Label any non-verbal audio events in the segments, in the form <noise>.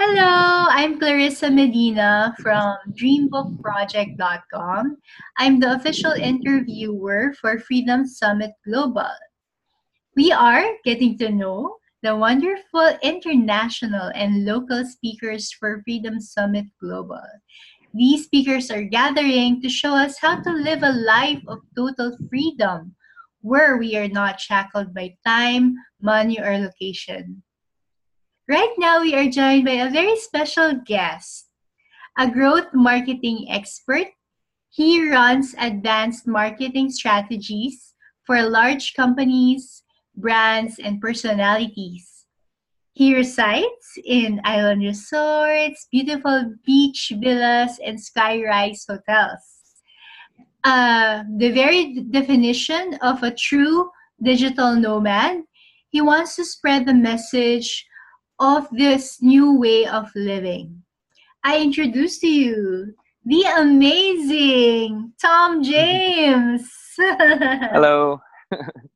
Hello, I'm Clarissa Medina from DreamBookProject.com. I'm the official interviewer for Freedom Summit Global. We are getting to know the wonderful international and local speakers for Freedom Summit Global. These speakers are gathering to show us how to live a life of total freedom where we are not shackled by time, money, or location. Right now, we are joined by a very special guest, a growth marketing expert. He runs advanced marketing strategies for large companies, brands, and personalities. He resides in island resorts, beautiful beach villas, and skyrise hotels. Uh, the very definition of a true digital nomad, he wants to spread the message of this new way of living. I introduce to you the amazing Tom <laughs> James. <laughs> Hello.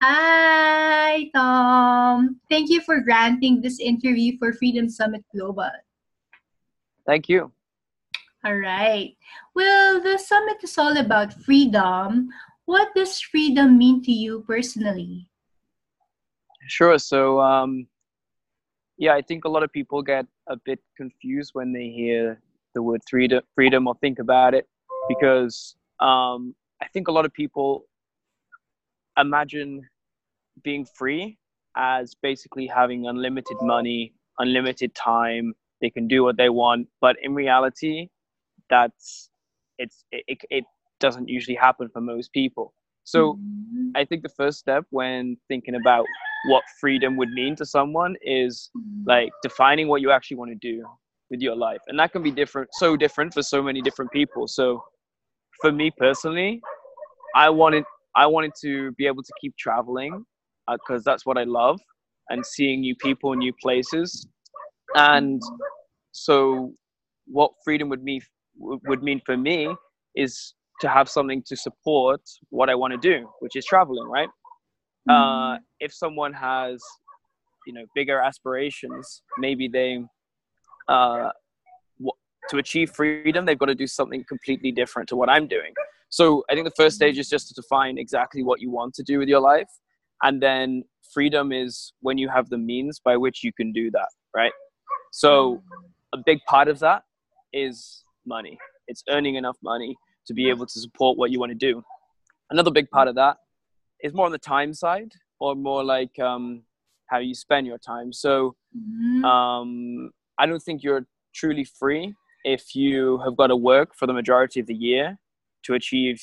Hi, Tom. Thank you for granting this interview for Freedom Summit Global. Thank you. All right. Well, the summit is all about freedom. What does freedom mean to you personally? Sure. So, um, yeah, I think a lot of people get a bit confused when they hear the word freedom, freedom or think about it, because um, I think a lot of people imagine being free as basically having unlimited money, unlimited time. They can do what they want, but in reality, that's it's it, it doesn't usually happen for most people. So mm-hmm. I think the first step when thinking about what freedom would mean to someone is like defining what you actually want to do with your life. And that can be different, so different for so many different people. So for me personally, I wanted I wanted to be able to keep traveling because uh, that's what I love and seeing new people, new places. And so what freedom would mean would mean for me is to have something to support what I want to do, which is traveling, right? Uh, mm-hmm. If someone has, you know, bigger aspirations, maybe they, uh, w- to achieve freedom, they've got to do something completely different to what I'm doing. So I think the first stage is just to define exactly what you want to do with your life, and then freedom is when you have the means by which you can do that, right? So a big part of that is money. It's earning enough money to be able to support what you want to do. Another big part of that is more on the time side or more like um, how you spend your time. So mm-hmm. um, I don't think you're truly free if you have got to work for the majority of the year to achieve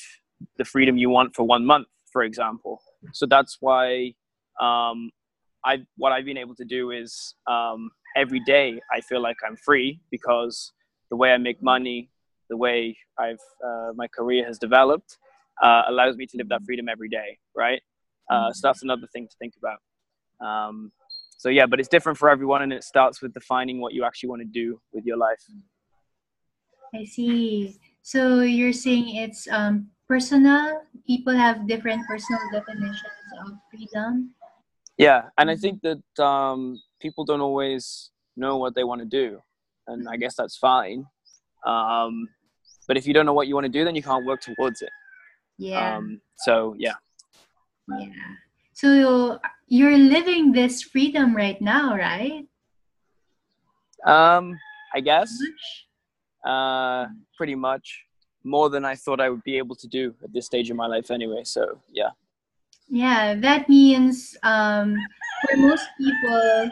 the freedom you want for one month, for example. So that's why um, I what I've been able to do is um, every day I feel like I'm free because the way I make money, the way I've uh, my career has developed uh, allows me to live that freedom every day, right? Uh, so that's another thing to think about. Um, so yeah, but it's different for everyone, and it starts with defining what you actually want to do with your life. I see. So you're saying it's um, personal. People have different personal definitions of freedom. Yeah, and I think that um, people don't always know what they want to do, and I guess that's fine. Um, but if you don't know what you want to do, then you can't work towards it. Yeah. Um, so yeah. Yeah. So you're living this freedom right now, right? Um, I guess. Uh, pretty much more than I thought I would be able to do at this stage in my life, anyway. So yeah. Yeah, that means um, for most people,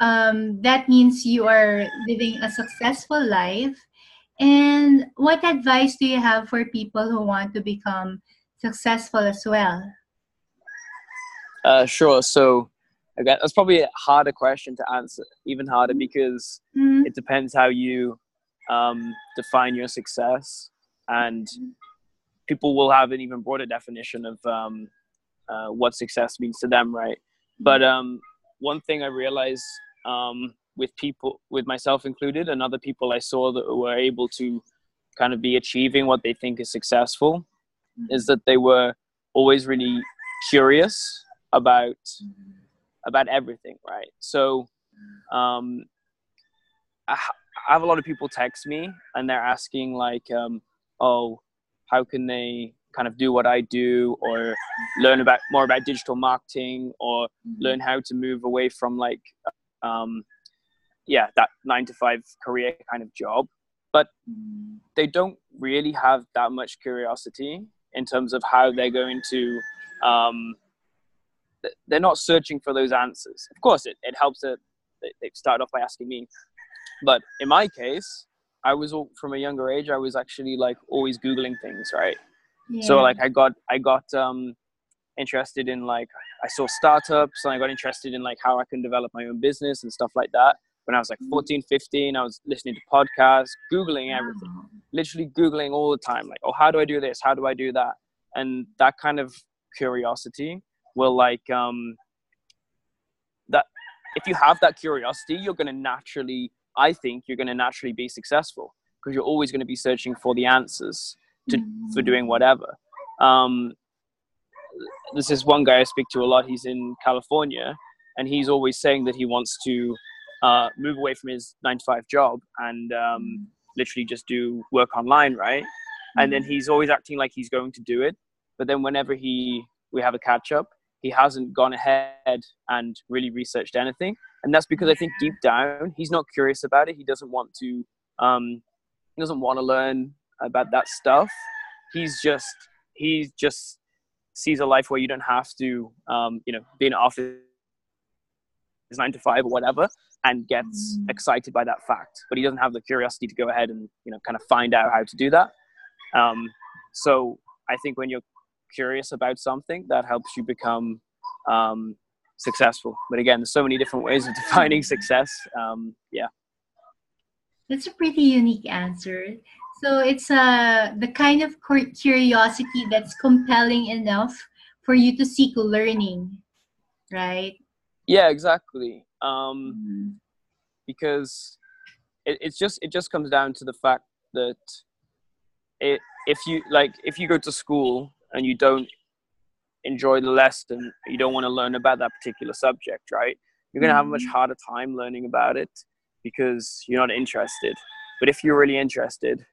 um, that means you are living a successful life and what advice do you have for people who want to become successful as well? Uh, sure. So, again, that's probably a harder question to answer, even harder because mm-hmm. it depends how you um, define your success. And people will have an even broader definition of um, uh, what success means to them, right? But um, one thing I realized um, with people, with myself included, and other people I saw that were able to kind of be achieving what they think is successful, mm-hmm. is that they were always really curious about mm-hmm. about everything, right? So, um, I have a lot of people text me and they're asking like, um, oh, how can they kind of do what I do or learn about more about digital marketing or mm-hmm. learn how to move away from like, um, yeah, that nine to five career kind of job. But they don't really have that much curiosity in terms of how they're going to um, they're not searching for those answers. Of course, it, it helps that they start off by asking me. But in my case, I was from a younger age, I was actually like always Googling things, right? Yeah. So like I got, I got um, interested in like, I saw startups and I got interested in like how I can develop my own business and stuff like that. When I was like mm-hmm. 14, 15, I was listening to podcasts, Googling everything, literally Googling all the time. Like, oh, how do I do this? How do I do that? And that kind of curiosity will like um that if you have that curiosity you're going to naturally i think you're going to naturally be successful because you're always going to be searching for the answers to for doing whatever um this is one guy i speak to a lot he's in california and he's always saying that he wants to uh, move away from his nine to five job and um, literally just do work online right and then he's always acting like he's going to do it but then whenever he we have a catch up he hasn't gone ahead and really researched anything. And that's because I think deep down he's not curious about it. He doesn't want to. Um, he doesn't want to learn about that stuff. He's just he just sees a life where you don't have to, um, you know, be in an office nine to five or whatever, and gets mm. excited by that fact. But he doesn't have the curiosity to go ahead and you know kind of find out how to do that. Um, so I think when you're curious about something, that helps you become um, successful. But again, there's so many different ways of <laughs> defining success. Um, yeah. That's a pretty unique answer. So it's uh, the kind of curiosity that's compelling enough for you to seek learning, right? Yeah, exactly. Um, mm-hmm. Because it, it's just it just comes down to the fact that it if you like if you go to school and you don't enjoy the lesson, you don't want to learn about that particular subject, right? You're going to have a much mm-hmm. harder time learning about it because you're not interested. But if you're really interested,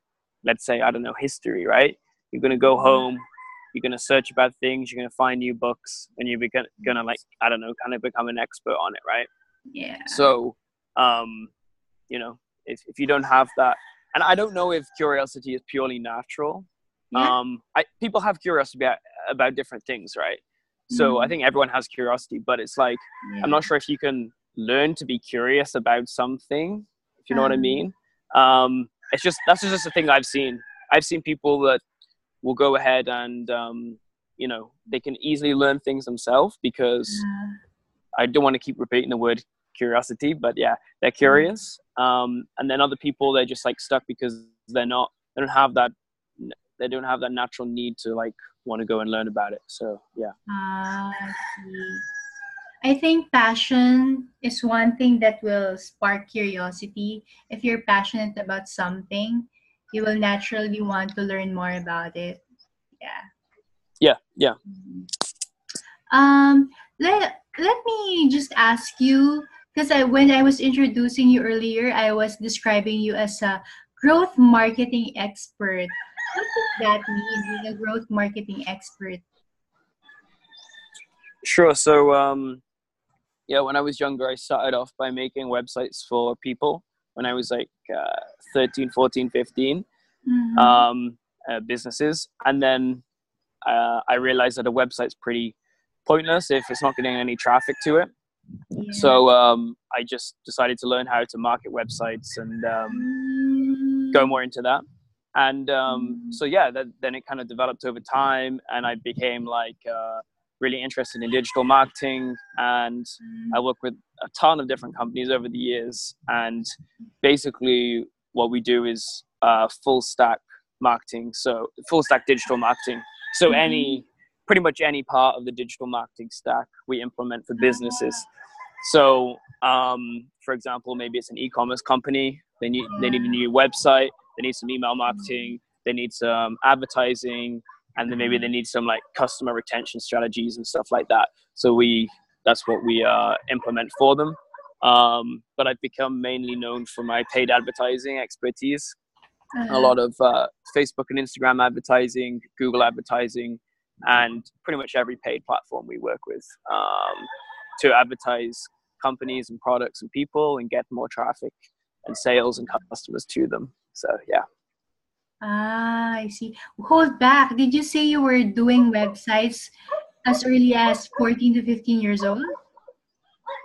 let's say, I don't know, history, right? You're going to go mm-hmm. home, you're going to search about things, you're going to find new books, and you're going to, like, I don't know, kind of become an expert on it, right? Yeah. So, um, you know, if, if you don't have that, and I don't know if curiosity is purely natural yeah. um I, people have curiosity about, about different things right so mm. i think everyone has curiosity but it's like yeah. i'm not sure if you can learn to be curious about something if you know um. what i um. mean um it's just that's just a thing i've seen i've seen people that will go ahead and um you know they can easily learn things themselves because yeah. I don't want to keep repeating the word curiosity but yeah they're curious um and then other people they're just like stuck because they're not they don't have that they don't have that natural need to like want to go and learn about it. So yeah. Uh, I think passion is one thing that will spark curiosity. If you're passionate about something, you will naturally want to learn more about it. Yeah. Yeah, yeah. Mm-hmm. Um, let let me just ask you because I when I was introducing you earlier, I was describing you as a growth marketing expert. What does that mean, being a growth marketing expert? Sure. So, um, yeah, when I was younger, I started off by making websites for people when I was like uh, 13, 14, 15, mm-hmm. um, uh, businesses. And then uh, I realized that a website's pretty pointless if it's not getting any traffic to it. Yeah. So um, I just decided to learn how to market websites and um, go more into that and um, mm. so yeah that, then it kind of developed over time and i became like uh, really interested in digital marketing and i worked with a ton of different companies over the years and basically what we do is uh, full stack marketing so full stack digital marketing so mm-hmm. any pretty much any part of the digital marketing stack we implement for businesses so um, for example maybe it's an e-commerce company they need they need a new website they need some email marketing, they need some advertising, and then maybe they need some like customer retention strategies and stuff like that. So we that's what we uh, implement for them. Um, but I've become mainly known for my paid advertising expertise. Uh-huh. A lot of uh, Facebook and Instagram advertising, Google advertising, and pretty much every paid platform we work with um, to advertise companies and products and people and get more traffic and sales and customers to them. So yeah. Ah, I see. Hold back. Did you say you were doing websites as early as 14 to 15 years old?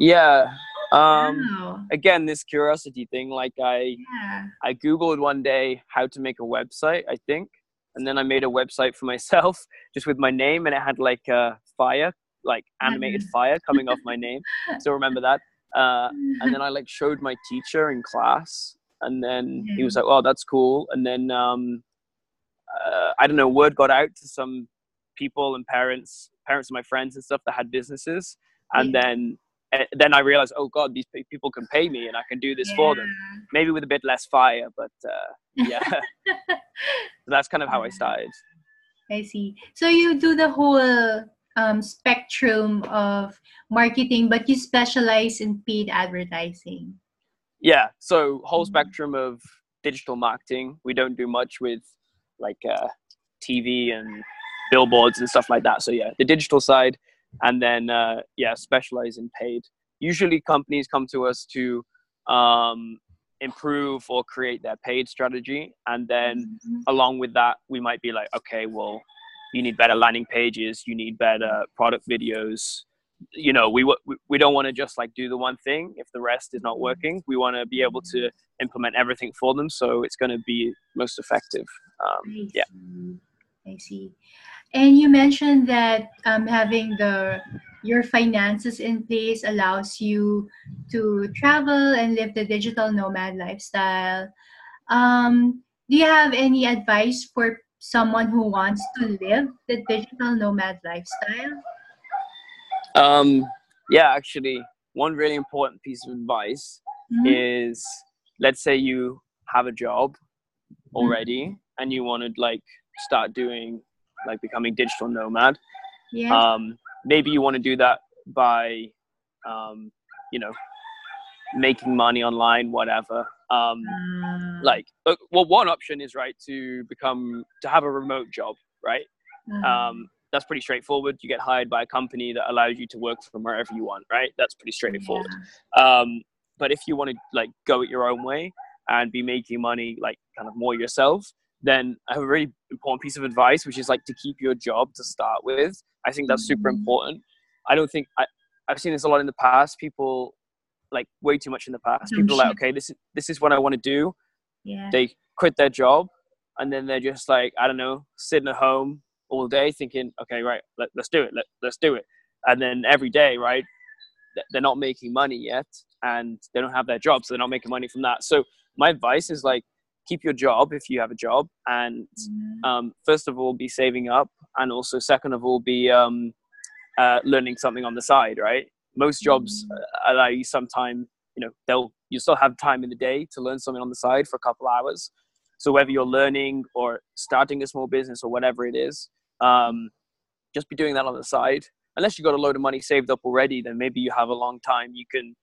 Yeah. Um, wow. again, this curiosity thing, like I, Yeah. I Googled one day how to make a website, I think. And then I made a website for myself <laughs> just with my name and it had like a fire, like animated fire coming off my name. <laughs> Still remember that. Uh, and then I like <laughs> showed my teacher in class and then he was like, "Oh, that's cool." And then um, uh, I don't know, word got out to some people and parents, parents of my friends and stuff that had businesses, and then uh, then I realized, oh God, these people can pay me and I can do this for them. Maybe with a bit less fire, but uh, <laughs> yeah, so that's kind of how I started. I see. So you do the whole um, spectrum of marketing, but you specialize in paid advertising. Yeah, so whole Mhm. spectrum of digital marketing. We don't do much with like uh, TV and billboards and stuff like that. So yeah, the digital side, and then uh, yeah, specialize in paid. Usually, companies come to us to um, improve or create their paid strategy, and then Mhm. along with that, we might be like, okay, well, you need better landing pages, you need better product videos. You know, we we- we don't want to just like do the one thing if the rest is not working. We want to be able to implement everything for them, so it's going to be most effective. Um, yeah. I see. And you mentioned that um, having the your finances in place allows you to travel and live the digital nomad lifestyle. Um, do you have any advice for someone who wants to live the digital nomad lifestyle? Um, yeah, actually, one really important piece of advice Mhm. is let's say you have a job already and you want to like start doing like becoming digital nomad. Yes. um, maybe you want to do that by um, you know making money online whatever. Um, Ah, like uh, well one option is right to become to have a remote job right? Ah, um, that's pretty straightforward. You get hired by a company that allows you to work from wherever you want right? That's pretty straightforward. Um, but if you want to like go it your own way and be making money like kind of more yourself then i have a really important piece of advice which is like to keep your job to start with. I think that's super Mhm. important. I don't think I, i've seen this a lot in the past. People like way too much in the past. People are like okay this is this is what i want to do. Yeah. they quit their job and then they're just like i don't know sitting at home all day thinking okay right let, let's do it let, let's do it. And then every day right they're not making money yet and they don't have their job so they're not making money from that. So my advice is like keep your job if you have a job and Mhm. um, first of all be saving up and also second of all be um, uh, learning something on the side right most jobs Mhm. uh, allow you some time you know they'll you still have time in the day to learn something on the side for a couple hours so whether you're learning or starting a small business or whatever it is um, just be doing that on the side unless you've got a load of money saved up already then maybe you have a long time you can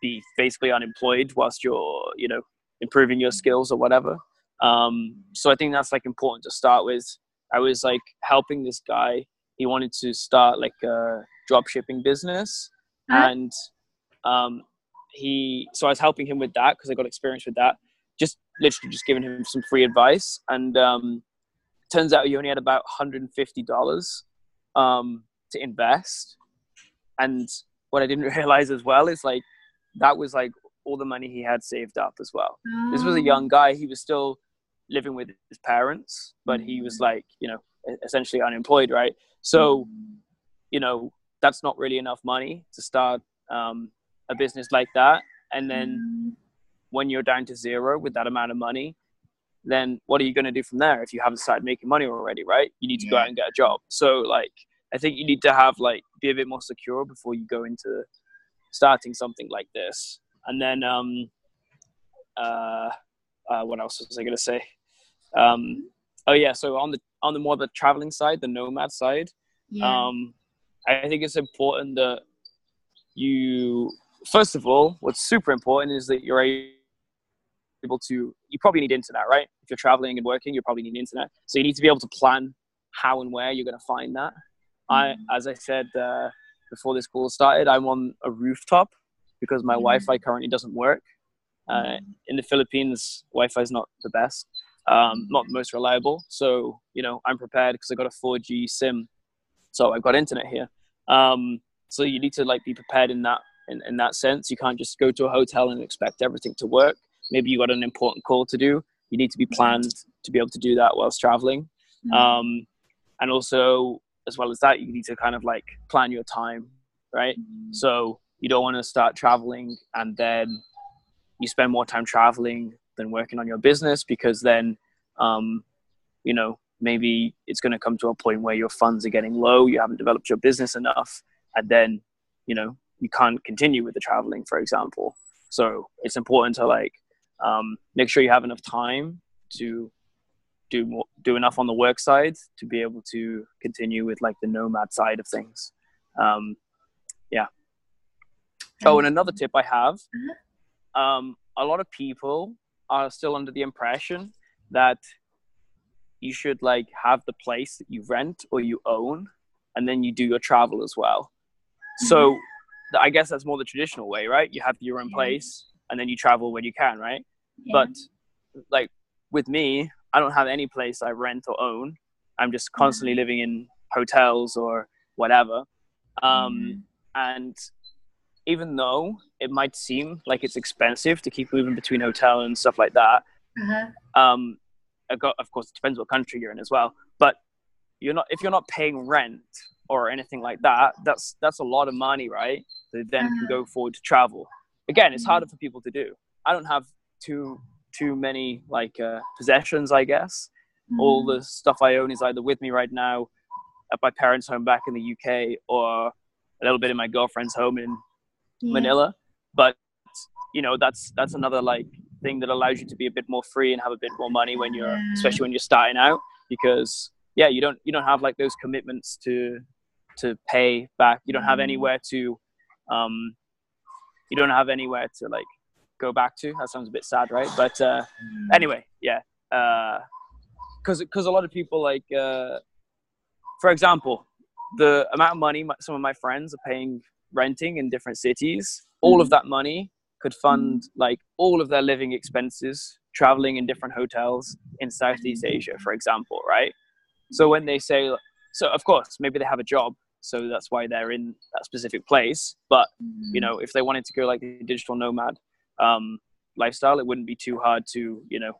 be basically unemployed whilst you're you know improving your skills or whatever. Um, so i think that's like important to start with. I was like helping this guy. He wanted to start like a drop shipping business. Huh? and um, he so i was helping him with that because i got experience with that. Just literally just giving him some free advice. And um, turns out he only had about $150 um, to invest. And what i didn't <laughs> realize as well is like that was like all the money he had saved up as well this was a Oh. young guy he was still living with his parents but he was Mhm. like you know essentially unemployed right so Mhm. you know that's not really enough money to start um, a business like that and then Mhm. when you're down to zero with that amount of money then what are you going to do from there if you haven't started making money already right you need to go out and get a job so like i think you need to have like be a bit more secure before you go into starting something like this and then um uh, uh what else was i going to say um oh yeah so on the on the more the traveling side the nomad side yeah. um, I think it's important that you first of all, what's super important is that you're able to. You probably need internet, right? If you're traveling and working, you probably need internet. So you need to be able to plan how and where you're going to find that. Mm-hmm. I, as I said uh, before this call started, I'm on a rooftop because my mm-hmm. Wi-Fi currently doesn't work. Uh, mm-hmm. in the Philippines, Wi-Fi is not the best, um, not the most reliable. So you know, I'm prepared because I got a 4G SIM, so I've got internet here. Um, so you need to like be prepared in that in, in that sense. You can't just go to a hotel and expect everything to work. Maybe you got an important call to do. You need to be planned to be able to do that whilst traveling. Mm-hmm. Um, and also, as well as that, you need to kind of like plan your time, right? Mm-hmm. So you don't want to start traveling and then you spend more time traveling than working on your business because then, um, you know, maybe it's going to come to a point where your funds are getting low, you haven't developed your business enough, and then, you know, you can't continue with the traveling, for example. So it's important to like um, make sure you have enough time to do more, do enough on the work side to be able to continue with like the nomad side of things. Um, yeah. Oh, and another tip I have, mm-hmm. um, a lot of people are still under the impression that you should like have the place that you rent or you own, and then you do your travel as well. So mm-hmm. I guess that's more the traditional way, right? You have your own place and then you travel when you can, right? Yeah. But like with me, I don't have any place I rent or own. I'm just constantly mm-hmm. living in hotels or whatever. Um, mm-hmm. And even though it might seem like it's expensive to keep moving between hotel and stuff like that, uh-huh. um, of course, it depends what country you're in as well. But you're not if you're not paying rent or anything like that, that's that's a lot of money, right? That then can go forward to travel. Again, it's harder for people to do. I don't have too too many like uh, possessions, I guess. Mm. All the stuff I own is either with me right now at my parents' home back in the UK or a little bit in my girlfriend's home in yeah. Manila. But you know, that's that's another like thing that allows you to be a bit more free and have a bit more money when you're, yeah. especially when you're starting out, because yeah, you don't you don't have like those commitments to to pay back. You don't have mm. anywhere to, um, you don't have anywhere to like go back to. That sounds a bit sad, right? But uh, mm. anyway, yeah, because uh, because a lot of people like, uh, for example, the amount of money some of my friends are paying renting in different cities, all of mm. that money could fund like all of their living expenses traveling in different hotels in Southeast Asia, for example, right? So when they say, so of course, maybe they have a job so that's why they're in that specific place. But you know, if they wanted to go like the digital nomad um, lifestyle, it wouldn't be too hard to you know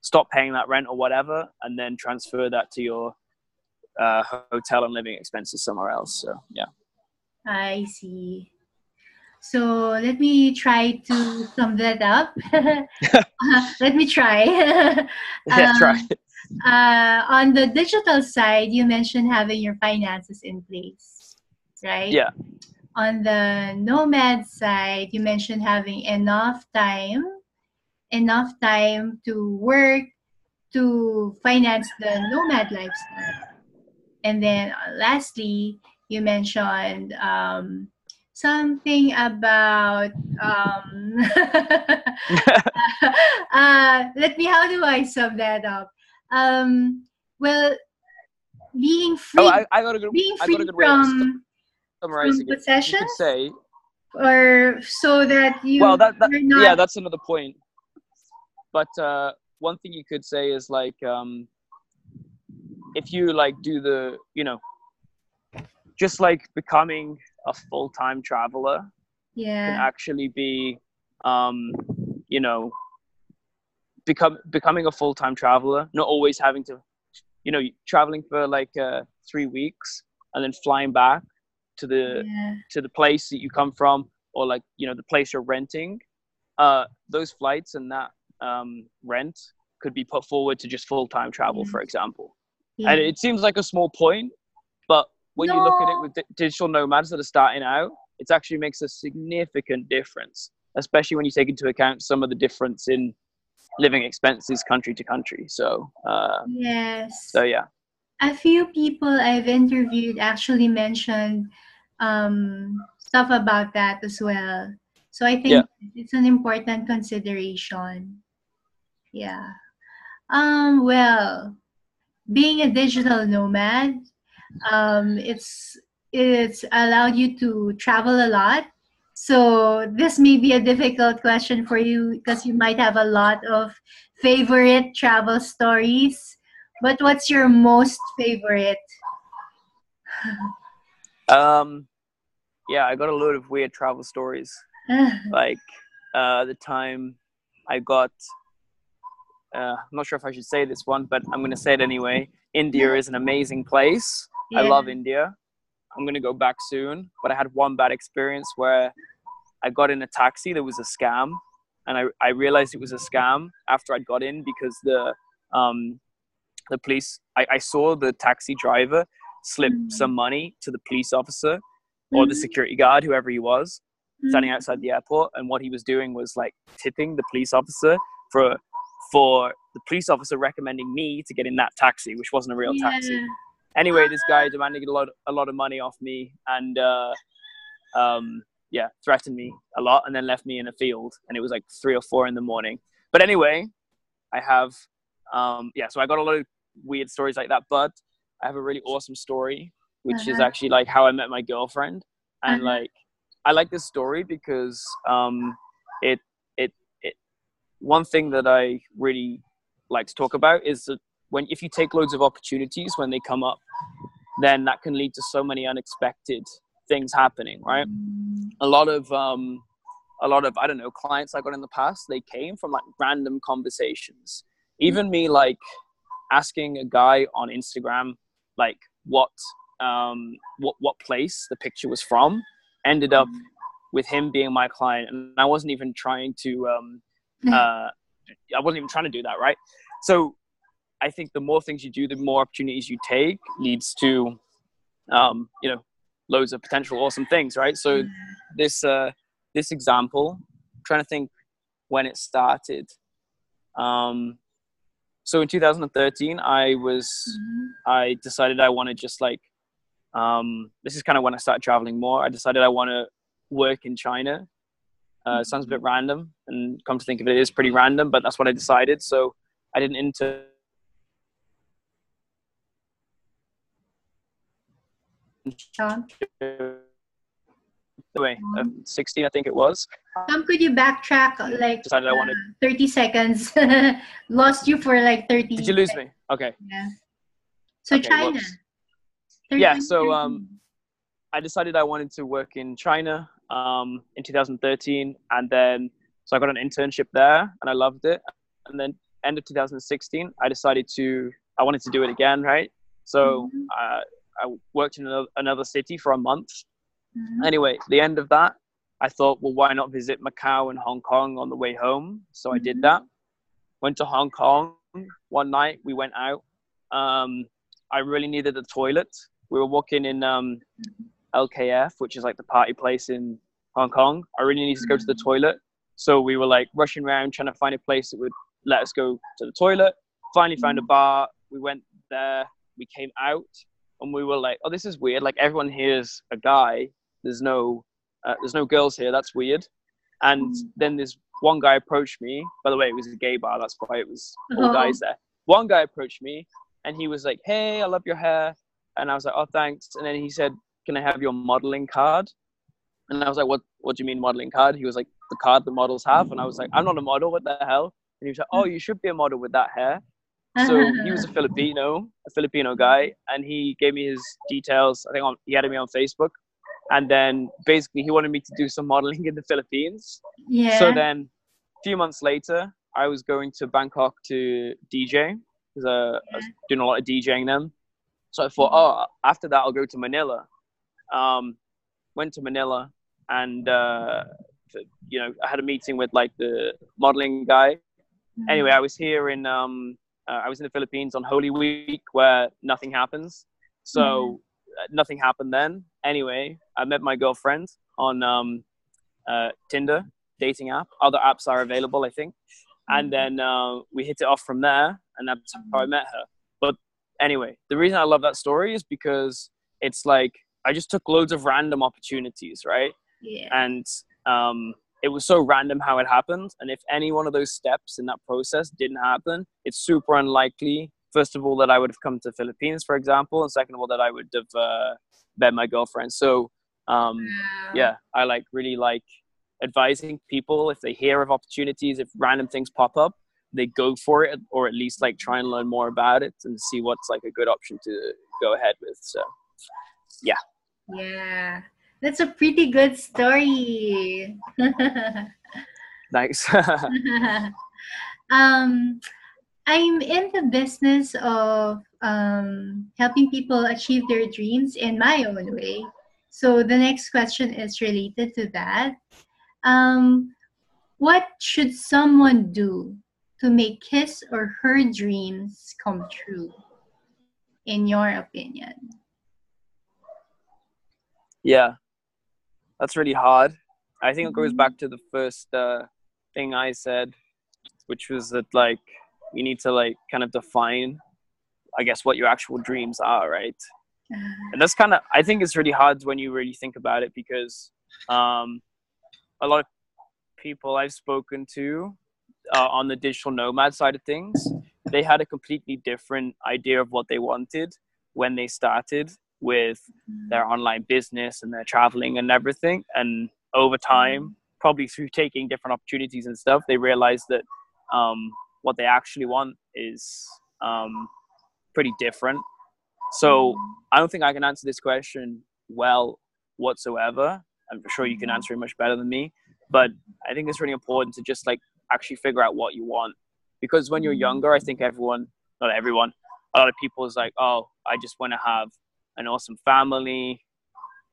stop paying that rent or whatever, and then transfer that to your uh, hotel and living expenses somewhere else. So yeah. I see. So let me try to sum that up. <laughs> uh, let me try. <laughs> yeah, try. Um, uh, on the digital side, you mentioned having your finances in place, right? Yeah. On the nomad side, you mentioned having enough time, enough time to work to finance the nomad lifestyle. And then uh, lastly, you mentioned um, something about um, <laughs> <laughs> uh, let me how do i sum that up um, well, being free, oh, I, I got a good, being free from, summarizing from possessions, you could say, or so that you. Well, that, that not... yeah, that's another point. But uh, one thing you could say is like, um, if you like do the, you know, just like becoming a full time traveler, yeah, can actually be, um, you know, become becoming a full time traveler, not always having to, you know, traveling for like uh, three weeks and then flying back to the yeah. to the place that you come from or like you know the place you're renting. Uh, those flights and that um, rent could be put forward to just full time travel, yeah. for example. Yeah. And it seems like a small point, but when no. you look at it with digital nomads that are starting out, it actually makes a significant difference, especially when you take into account some of the difference in living expenses country to country. So uh, yes. So yeah. A few people I've interviewed actually mentioned um, stuff about that as well. So I think Yeah. it's an important consideration. Yeah. Um, well, being a digital nomad, um, it's it's allowed you to travel a lot. So this may be a difficult question for you because you might have a lot of favorite travel stories. But what's your most favorite? <laughs> Um, yeah, I got a load of weird travel stories. <laughs> Like uh, the time I got, uh, I'm not sure if I should say this one, but I'm going to say it anyway. India is an amazing place. I love India. I'm going to go back soon, but I had one bad experience where I got in a taxi that was a scam, and I, I realized it was a scam after I'd got in because the um, the police I, I saw the taxi driver slip Mhm. some money to the police officer or the Mhm. security guard, whoever he was, standing Mhm. outside the airport, and what he was doing was like tipping the police officer for for the police officer recommending me to get in that taxi, which wasn't a real taxi. Anyway, this guy demanded a lot a lot of money off me and uh, um, yeah, threatened me a lot, and then left me in a field, and it was like three or four in the morning. But anyway, I have um, yeah, so I got a lot of weird stories like that, but I have a really awesome story, which is Uh-huh. actually like how I met my girlfriend, and Uh-huh. like I like this story because um, it it it one thing that I really like to talk about is that when if you take loads of opportunities when they come up, then that can lead to so many unexpected things happening, right? A lot of um, a lot of I don't know clients I got in the past they came from like random conversations. Even me like asking a guy on Instagram like what um, what what place the picture was from ended up with him being my client and I wasn't even trying to um, <laughs> uh, I wasn't even trying to do that, right? So I think the more things you do, the more opportunities you take leads to, um, you know, loads of potential awesome things, right? So this uh, this example, I'm trying to think when it started. Um, so in 2013, I was Mhm. I decided I want to just like um, this is kind of when I started traveling more. I decided I want to work in China. Uh, sounds a bit random, and come to think of it, it is pretty random, but that's what I decided. So I did an intern. Tom, Anyway, uh, 16, I think it was. Tom, could you backtrack like Decided I wanted. uh, 30 seconds? <laughs> Lost you for like 30 Did you lose me? Okay. Yeah. So Okay, China. whoops. 13, Yeah, so, um, I decided I wanted to work in China um, in 2013, and then so I got an internship there, and I loved it. And then end of 2016, I decided to I wanted to do it again, right? So Mhm. uh, I worked in another, another city for a month. Mhm. Anyway, the end of that, I thought, well, why not visit Macau and Hong Kong on the way home? So I did Mhm. that. Went to Hong Kong one night. We went out. Um, I really needed a toilet. We were walking in um, LKF, which is like the party place in Hong Kong. I really needed to go to the toilet. So we were like rushing around trying to find a place that would let us go to the toilet. Finally found a bar. We went there. We came out and we were like, oh, this is weird. Like everyone here's a guy. There's no, uh, there's no girls here. That's weird. And then this one guy approached me. By the way, it was a gay bar. That's why it was all Oh. guys there. One guy approached me and he was like, hey, I love your hair. And I was like, oh, thanks. And then he said, can I have your modeling card? And I was like, what, what do you mean modeling card? He was like, the card the models have. And I was like, I'm not a model. What the hell? And he was like, oh, you should be a model with that hair. So <laughs> he was a Filipino, a Filipino guy, and he gave me his details. I think on, he added me on Facebook, and then basically he wanted me to do some modeling in the Philippines. yeah. So then, a few months later, I was going to Bangkok to DJ because uh, I was doing a lot of DJing then. So I thought, oh, after that I'll go to Manila. Um, went to Manila, and uh, you know I had a meeting with like the modeling guy. Mhm. Anyway, I was here in um, uh, I was in the Philippines on Holy Week where nothing happens. So uh, nothing happened then. Anyway, I met my girlfriend on um, uh, Tinder dating app. Other apps are available, I think. And then uh, we hit it off from there, and that's how I met her. But anyway, the reason I love that story is because it's like I just took loads of random opportunities, right? yeah. And um, it was so random how it happened. And if any one of those steps in that process didn't happen, it's super unlikely. First of all, that I would have come to Philippines, for example, and second of all, that I would have uh, met my girlfriend. So, um, yeah, I like really like advising people if they hear of opportunities, if random things pop up, they go for it, or at least like try and learn more about it and see what's like a good option to go ahead with. So, yeah. Yeah. That's a pretty good story. <laughs> Thanks. <laughs> um, I'm in the business of um, helping people achieve their dreams in my own way. So the next question is related to that. Um, what should someone do to make his or her dreams come true, in your opinion? yeah, that's really hard. I think it goes Mhm. back to the first uh, thing I said, which was that like you need to like kind of define, I guess, what your actual dreams are, right? and that's kind of i think it's really hard when you really think about it because um, a lot of people i've spoken to uh, on the digital nomad side of things they had a completely different idea of what they wanted when they started with mm-hmm. their online business and their traveling and everything and over time mm-hmm. probably through taking different opportunities and stuff they realized that um, what they actually want is um, pretty different so mm-hmm. I don't think I can answer this question well whatsoever. I'm sure you can answer it much better than me. But I think it's really important to just like actually figure out what you want. Because when you're younger, I think everyone, not everyone, a lot of people is like, oh, I just want to have an awesome family,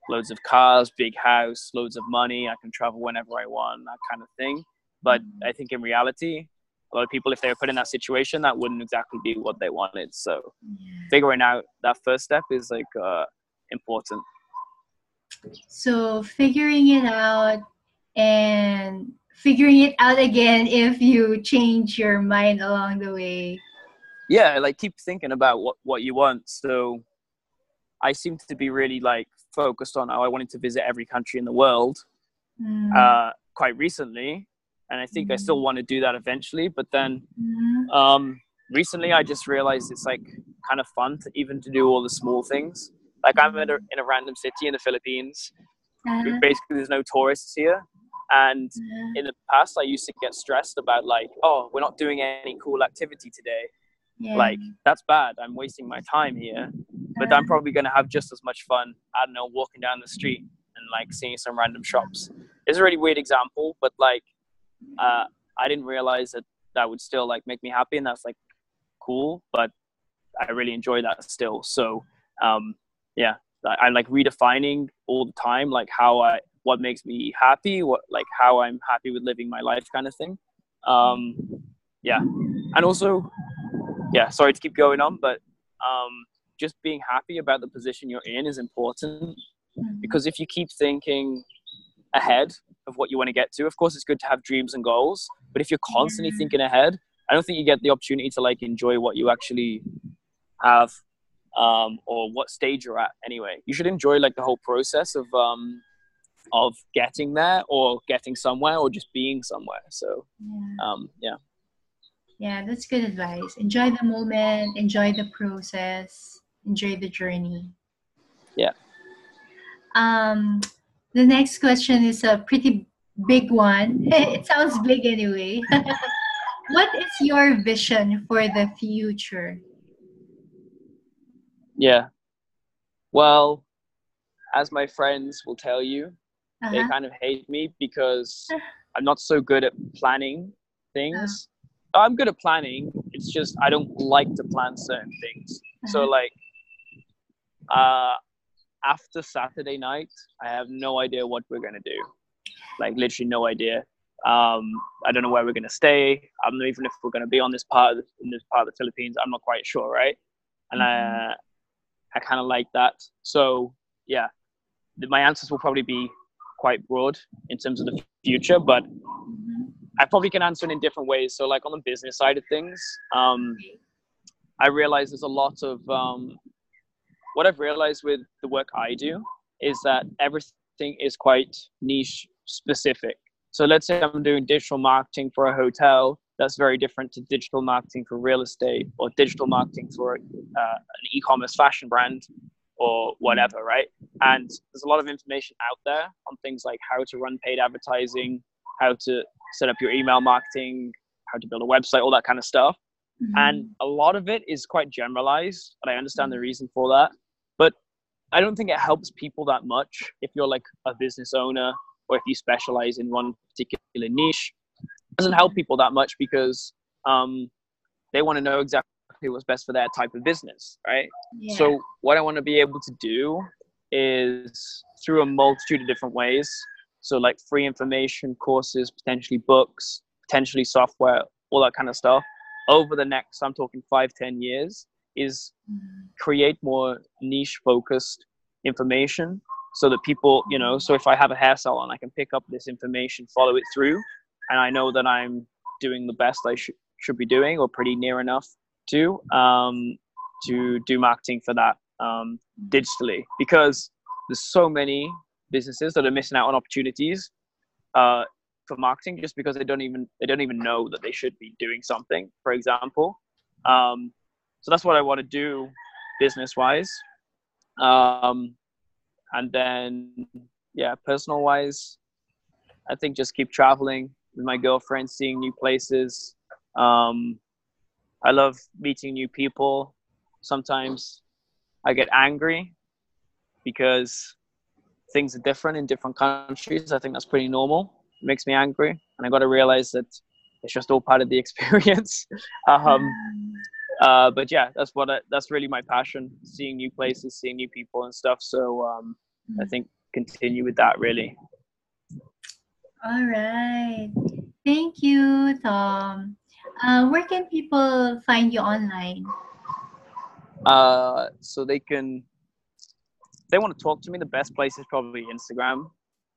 loads of cars, big house, loads of money. I can travel whenever I want, that kind of thing. But I think in reality, a lot of people, if they were put in that situation, that wouldn't exactly be what they wanted. So figuring out that first step is like uh, important. So figuring it out and figuring it out again if you change your mind along the way. Yeah, like keep thinking about what what you want. So I seem to be really like focused on how I wanted to visit every country in the world Mm. uh, quite recently, and I think I still want to do that eventually. But then Mhm. um, recently, I just realized it's like kind of fun to even to do all the small things. Like I'm in a, in a random city in the Philippines. Uh-huh. Basically, there's no tourists here, and Uh-huh. in the past i used to get stressed about like oh we're not doing any cool activity today Yeah. like that's bad i'm wasting my time here but i'm probably going to have just as much fun i don't know walking down the street and like seeing some random shops. It's a really weird example but like uh, i didn't realize that that would still like make me happy and that's like cool but i really enjoy that still. So um yeah i'm like redefining all the time like how i what makes me happy what like how i'm happy with living my life kind of thing. Um yeah. And also yeah sorry to keep going on but um just being happy about the position you're in is important Mhm. because if you keep thinking ahead of what you want to get to of course it's good to have dreams and goals but if you're constantly thinking ahead i don't think you get the opportunity to like enjoy what you actually have um, or what stage you're at anyway you should enjoy like the whole process of um, of getting there or getting somewhere or just being somewhere so Yeah. um, yeah yeah, that's good advice. Enjoy the moment, enjoy the process, enjoy the journey. Yeah. Um, the next question is a pretty big one. <laughs> it sounds big anyway. <laughs> what is your vision for the future? yeah well as my friends will tell you they Uh-huh. kind of hate me because <laughs> I'm not so good at planning things. I'm good at planning. It's just I don't like to plan certain things. So Uh-huh. like uh after Saturday night, I have no idea what we're gonna do. Like literally no idea. Um, I don't know where we're gonna stay. I don't know even if we're gonna be on this part of the, in this part of the Philippines. I'm not quite sure, right? And Mhm. I I kind of like that. So yeah, my answers will probably be quite broad in terms of the future, but Mhm. I probably can answer it in different ways. So, like on the business side of things, um, I realize there's a lot of um, what I've realized with the work I do is that everything is quite niche specific. So let's say I'm doing digital marketing for a hotel. That's very different to digital marketing for real estate or digital marketing for uh, an e-commerce fashion brand or whatever, right? And there's a lot of information out there on things like how to run paid advertising, how to set up your email marketing, how to build a website, all that kind of stuff. Mm-hmm. And a lot of it is quite generalized, and I understand the mm-hmm. reason for that. But I don't think it helps people that much if you're like a business owner or if you specialize in one particular niche. It doesn't help people that much because um, they want to know exactly what's best for that type of business, right? Yeah. So what I want to be able to do is through a multitude of different ways. So like free information, courses, potentially books, potentially software, all that kind of stuff. Over the next, I'm talking five, ten years, is create more niche focused information so that people, you know, so if I have a hair salon, I can pick up this information, follow it through, and I know that I'm doing the best I should should be doing or pretty near enough to um, to do marketing for that um, digitally. Because there's so many businesses that are missing out on opportunities uh, for marketing just because they don't even they don't even know that they should be doing something for example. Um, so that's what i want to do business wise um, and then yeah personal wise i think just keep traveling with my girlfriend seeing new places. Um, i love meeting new people. Sometimes i get angry because things are different in different countries. I think that's pretty normal makes me angry and i got to realize that it's just all part of the <laughs> experience um, <laughs> uh, but yeah, that's what I, that's really my passion: seeing new places, seeing new people and stuff. So um, I think continue with that really. All right, thank you, Tom. Uh, where can people find you online? Uh, so they can. They want to talk to me. The best place is probably Instagram.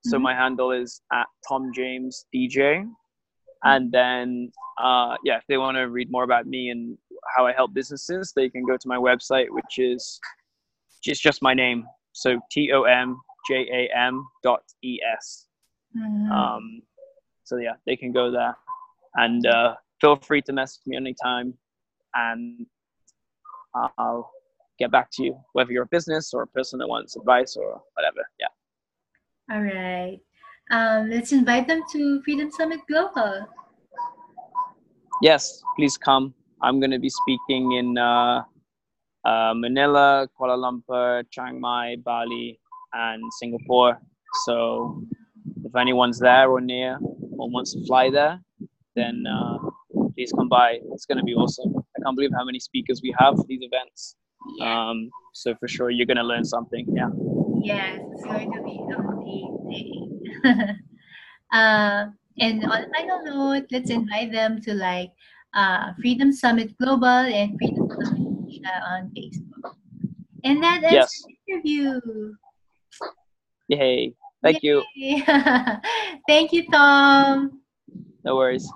So mm-hmm. my handle is at Tom James DJ. And then, uh, yeah, if they want to read more about me and how I help businesses, they can go to my website, which is just just my name. So T O M J A M dot E S. Mm-hmm. Um, so yeah, they can go there, and uh, feel free to message me anytime, and I'll get back to you, whether you're a business or a person that wants advice or whatever. Yeah. All right. Um, let's invite them to Freedom Summit Global. Yes, please come. I'm going to be speaking in uh, uh, Manila, Kuala Lumpur, Chiang Mai, Bali, and Singapore. So if anyone's there or near or wants to fly there, then uh, please come by. It's going to be awesome. I can't believe how many speakers we have for these events. Um, so for sure, you're going to learn something. Yeah. Yes, it's going to be amazing. <laughs> uh, and on a final note, let's invite them to like uh, Freedom Summit Global and Freedom Summit Asia on Facebook. And that is yes. the interview. Yay. Thank Yay. you. <laughs> Thank you, Tom. No worries.